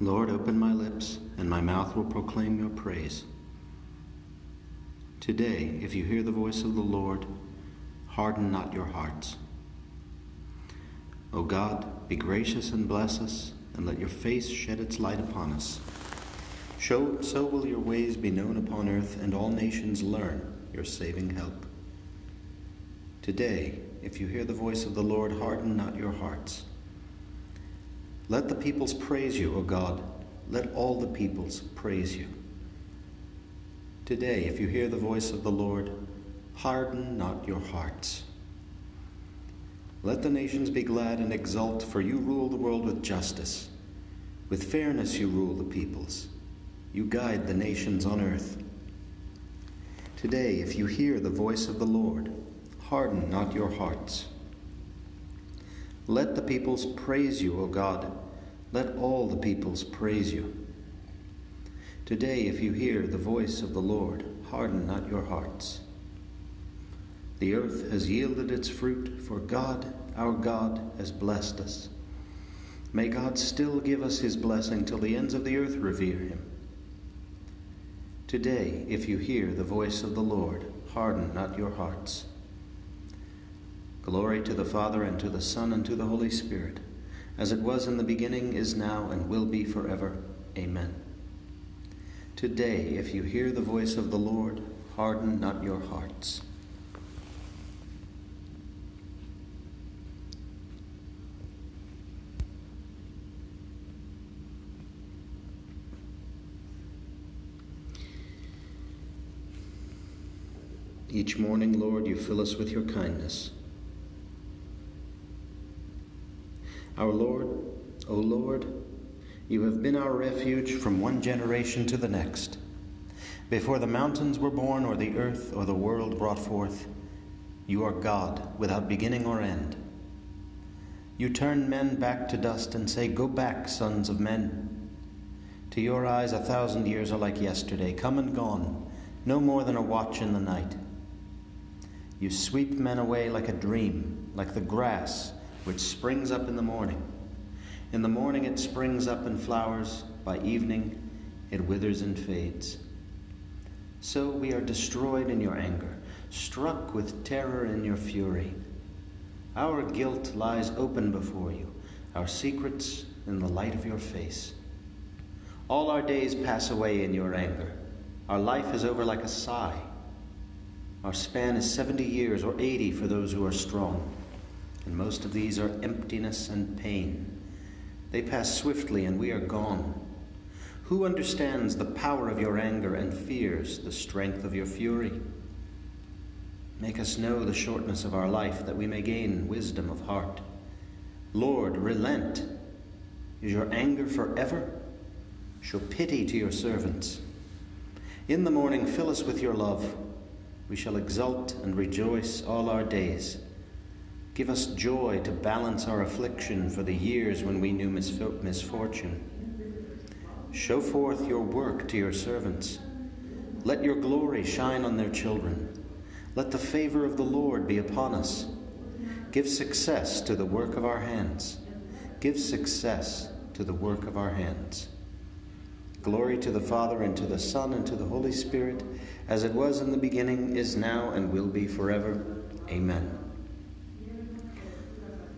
Lord, open my lips, and my mouth will proclaim your praise. Today, if you hear the voice of the Lord, harden not your hearts. O God, be gracious and bless us, and let your face shed its light upon us. Show, so will your ways be known upon earth, and all nations learn your saving help. Today, if you hear the voice of the Lord, harden not your hearts. Let the peoples praise you, O God. Let all the peoples praise you. Today, if you hear the voice of the Lord, harden not your hearts. Let the nations be glad and exult, for you rule the world with justice. With fairness you rule the peoples. You guide the nations on earth. Today, if you hear the voice of the Lord, harden not your hearts. Let the peoples praise you, O God. Let all the peoples praise you. Today, if you hear the voice of the Lord, harden not your hearts. The earth has yielded its fruit, for God, our God, has blessed us. May God still give us his blessing till the ends of the earth revere him. Today, if you hear the voice of the Lord, harden not your hearts. Glory to the Father, and to the Son, and to the Holy Spirit, as it was in the beginning, is now, and will be forever. Amen. Today, if you hear the voice of the Lord, harden not your hearts. Each morning, Lord, you fill us with your kindness. Our Lord, O Lord, you have been our refuge from one generation to the next. Before the mountains were born, or the earth or the world brought forth, you are God without beginning or end. You turn men back to dust and say, Go back, sons of men. To your eyes, a thousand years are like yesterday, come and gone, no more than a watch in the night. You sweep men away like a dream, like the grass which springs up in the morning. In the morning it springs up and flowers, by evening it withers and fades. So we are destroyed in your anger, struck with terror in your fury. Our guilt lies open before you, our secrets in the light of your face. All our days pass away in your anger. Our life is over like a sigh. Our span is 70 years or 80 for those who are strong, and most of these are emptiness and pain. They pass swiftly, and we are gone. Who understands the power of your anger and fears the strength of your fury? Make us know the shortness of our life, that we may gain wisdom of heart. Lord, relent. Is your anger forever? Show pity to your servants. In the morning, fill us with your love. We shall exult and rejoice all our days. Give us joy to balance our affliction for the years when we knew misfortune. Show forth your work to your servants. Let your glory shine on their children. Let the favor of the Lord be upon us. Give success to the work of our hands. Give success to the work of our hands. Glory to the Father, and to the Son, and to the Holy Spirit, as it was in the beginning, is now, and will be forever. Amen.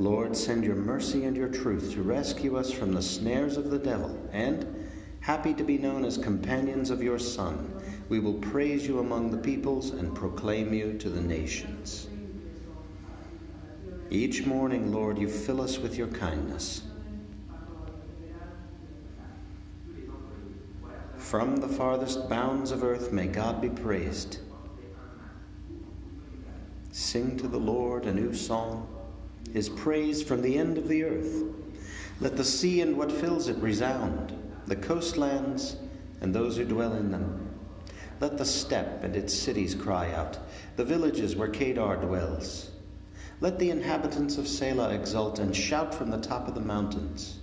Lord, send your mercy and your truth to rescue us from the snares of the devil, and, happy to be known as companions of your Son, we will praise you among the peoples and proclaim you to the nations. Each morning, Lord, you fill us with your kindness. From the farthest bounds of earth, may God be praised. Sing to the Lord a new song is praised from the end of the earth. Let the sea and what fills it resound, the coastlands and those who dwell in them. Let the steppe and its cities cry out, the villages where Kedar dwells. Let the inhabitants of Sela exult and shout from the top of the mountains.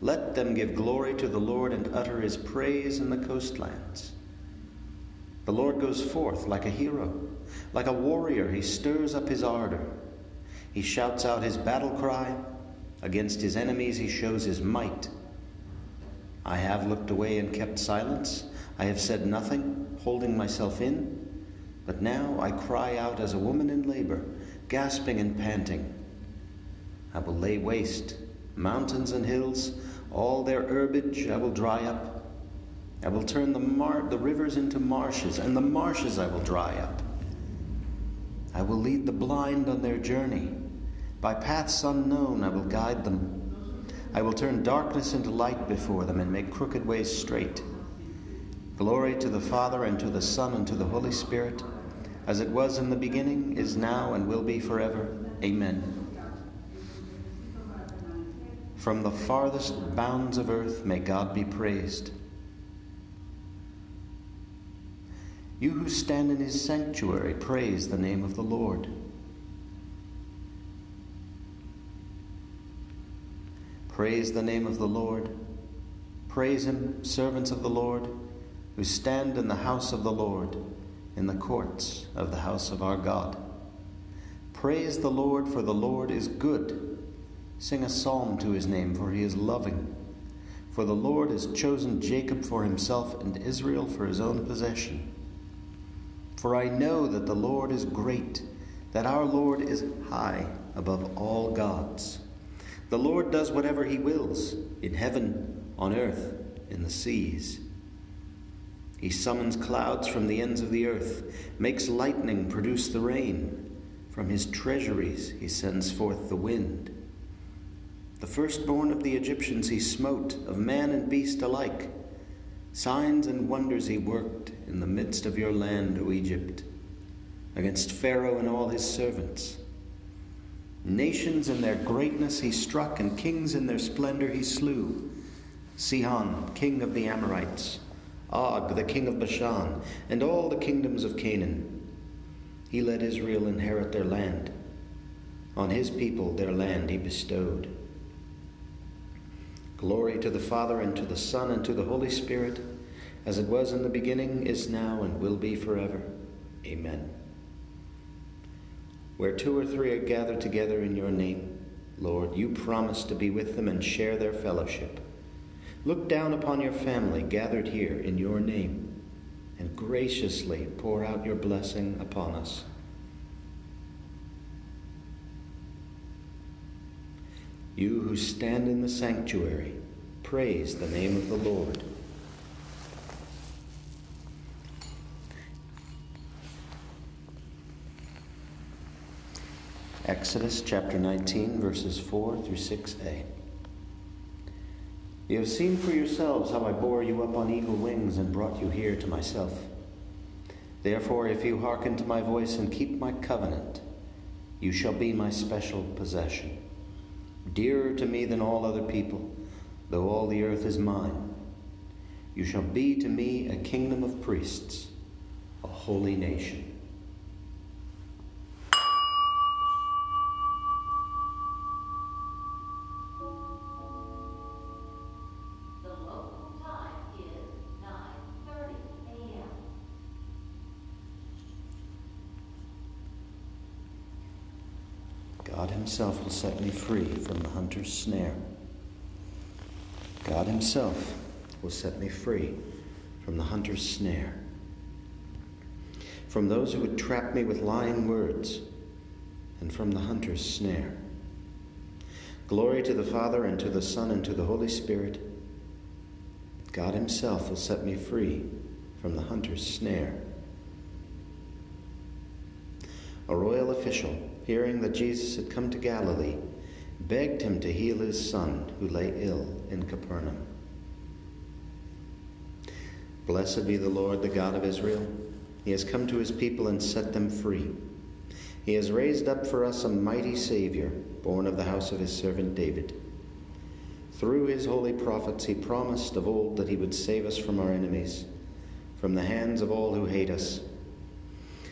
Let them give glory to the Lord and utter his praise in the coastlands. The Lord goes forth like a hero, like a warrior, he stirs up his ardor. He shouts out his battle cry. Against his enemies, he shows his might. I have looked away and kept silence. I have said nothing, holding myself in. But now I cry out as a woman in labor, gasping and panting. I will lay waste mountains and hills, all their herbage I will dry up. I will turn the, mar- the rivers into marshes, and the marshes I will dry up. I will lead the blind on their journey. By paths unknown I will guide them. I will turn darkness into light before them and make crooked ways straight. Glory to the Father, and to the Son, and to the Holy Spirit, as it was in the beginning, is now, and will be forever. Amen. From the farthest bounds of earth, may God be praised. You who stand in his sanctuary, praise the name of the Lord. Praise the name of the Lord. Praise him, servants of the Lord, who stand in the house of the Lord, in the courts of the house of our God. Praise the Lord, for the Lord is good. Sing a psalm to his name, for he is loving. For the Lord has chosen Jacob for himself and Israel for his own possession. For I know that the Lord is great, that our Lord is high above all gods. The Lord does whatever he wills, in heaven, on earth, in the seas. He summons clouds from the ends of the earth, makes lightning produce the rain. From his treasuries he sends forth the wind. The firstborn of the Egyptians he smote, of man and beast alike. Signs and wonders he worked in the midst of your land, O Egypt, against Pharaoh and all his servants Nations in their greatness he struck, and kings in their splendor he slew. Sihon, king of the Amorites, Og, the king of Bashan, and all the kingdoms of Canaan. He let Israel inherit their land. On his people their land he bestowed. Glory to the Father, and to the Son, and to the Holy Spirit, as it was in the beginning, is now, and will be forever. Amen. Where two or three are gathered together in your name, Lord, you promise to be with them and share their fellowship. Look down upon your family gathered here in your name and graciously pour out your blessing upon us. You who stand in the sanctuary, praise the name of the Lord. Exodus chapter 19, verses 4 through 6a. You have seen for yourselves how I bore you up on eagle wings and brought you here to myself. Therefore, if you hearken to my voice and keep my covenant, you shall be my special possession, dearer to me than all other people, though all the earth is mine. You shall be to me a kingdom of priests, a holy nation. Himself will set me free from the hunter's snare. God Himself will set me free from the hunter's snare, from those who would trap me with lying words, and from the hunter's snare. Glory to the Father, and to the Son, and to the Holy Spirit. God Himself will set me free from the hunter's snare. A royal official hearing that Jesus had come to Galilee, begged him to heal his son who lay ill in Capernaum. Blessed be the Lord, the God of Israel. He has come to his people and set them free. He has raised up for us a mighty Savior, born of the house of his servant David. Through his holy prophets, he promised of old that he would save us from our enemies, from the hands of all who hate us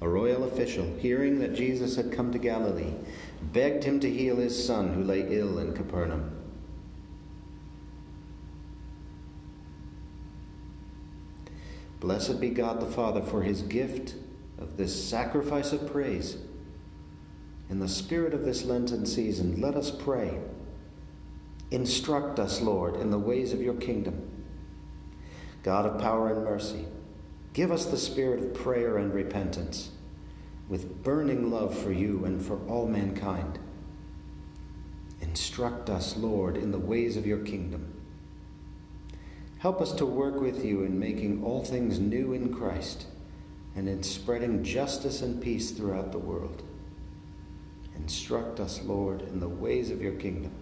A royal official, hearing that Jesus had come to Galilee, begged him to heal his son who lay ill in Capernaum. Blessed be God the Father for his gift of this sacrifice of praise. In the spirit of this Lenten season, let us pray. Instruct us, Lord, in the ways of your kingdom. God of power and mercy, give us the spirit of prayer and repentance with burning love for you and for all mankind. Instruct us, Lord, in the ways of your kingdom. Help us to work with you in making all things new in Christ and in spreading justice and peace throughout the world. Instruct us, Lord, in the ways of your kingdom.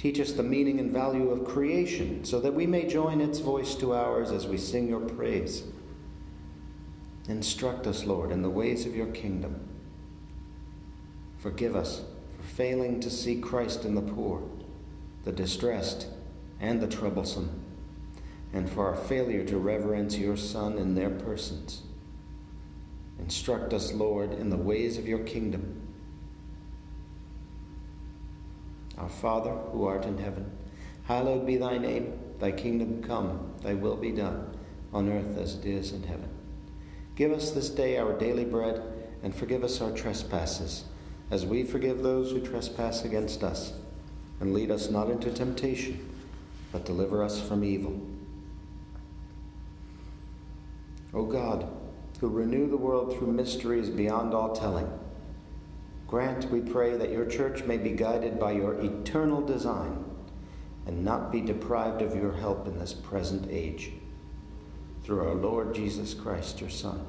Teach us the meaning and value of creation so that we may join its voice to ours as we sing your praise. Instruct us, Lord, in the ways of your kingdom. Forgive us for failing to see Christ in the poor, the distressed, and the troublesome, and for our failure to reverence your Son in their persons. Instruct us, Lord, in the ways of your kingdom. Our Father, who art in heaven, hallowed be thy name. Thy kingdom come, thy will be done, on earth as it is in heaven. Give us this day our daily bread, and forgive us our trespasses, as we forgive those who trespass against us. And lead us not into temptation, but deliver us from evil. O God, who renew the world through mysteries beyond all telling, grant, we pray, that your church may be guided by your eternal design and not be deprived of your help in this present age through our Lord Jesus Christ, your Son,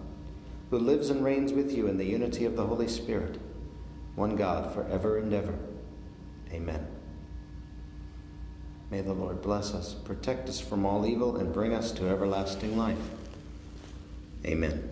who lives and reigns with you in the unity of the Holy Spirit, one God, for ever and ever. Amen. May the Lord bless us, protect us from all evil, and bring us to everlasting life. Amen.